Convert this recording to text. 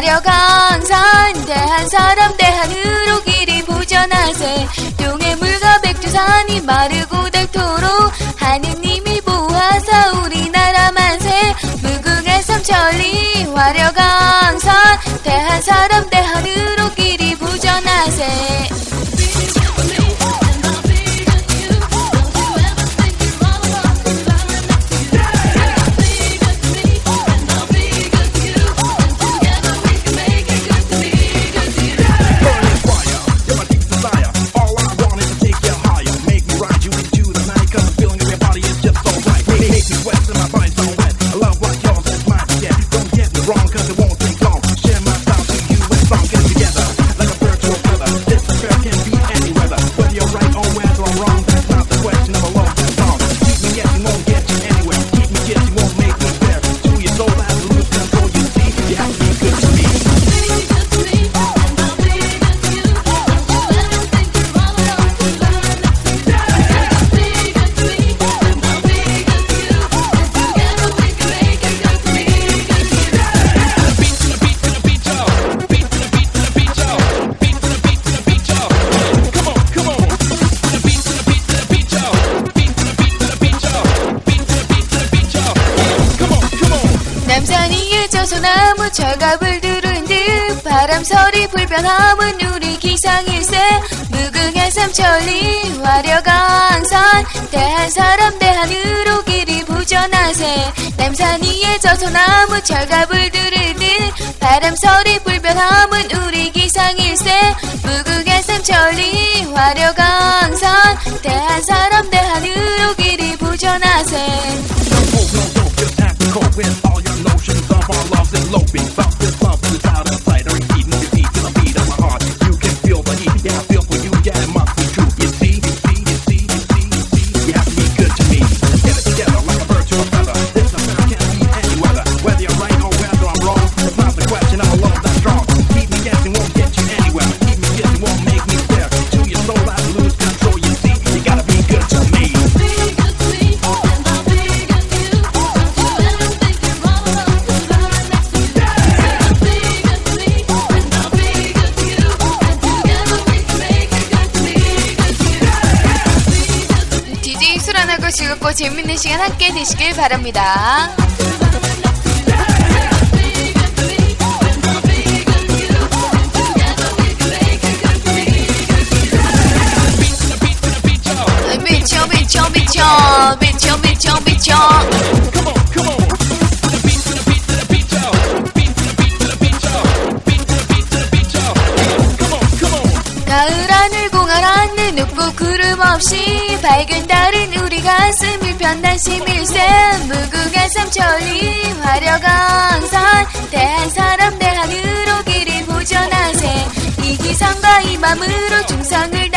삼천리 화려강산 대한 사람 대한으로 길이 보전하세. 동해 물과 백두산이 마르고 닳도록 하느님이 보호하사 우리나라 만세. 무궁한 삼천리 화려강산 대한 사람 소나무 철갑을 두른 듯 바람소리 불변함은 우리 기상일세 무궁한 삼천리 화려강산 대한 사람 대한으로 길이 부전하세 남산 위에 저 소나무 철갑을 두른 듯 바람소리 불변함은 우리 기상일세 무궁한 삼천리 화려강산 대한 사람 대한으로 길이 부전하세 즐겁고 재밌는 시간 함께 되시길 바랍니다. 미쳐 미쳐 미쳐 미쳐 미쳐 미쳐 가을 하늘 공활 하늘 눕고 구 름 없이 밝은 달은 우리 가슴을 편단심 일세 무궁한 삼천리 화려강산 대한 사람 대한으로 길이 보전하세. 이 기상과 이 맘으로 중상을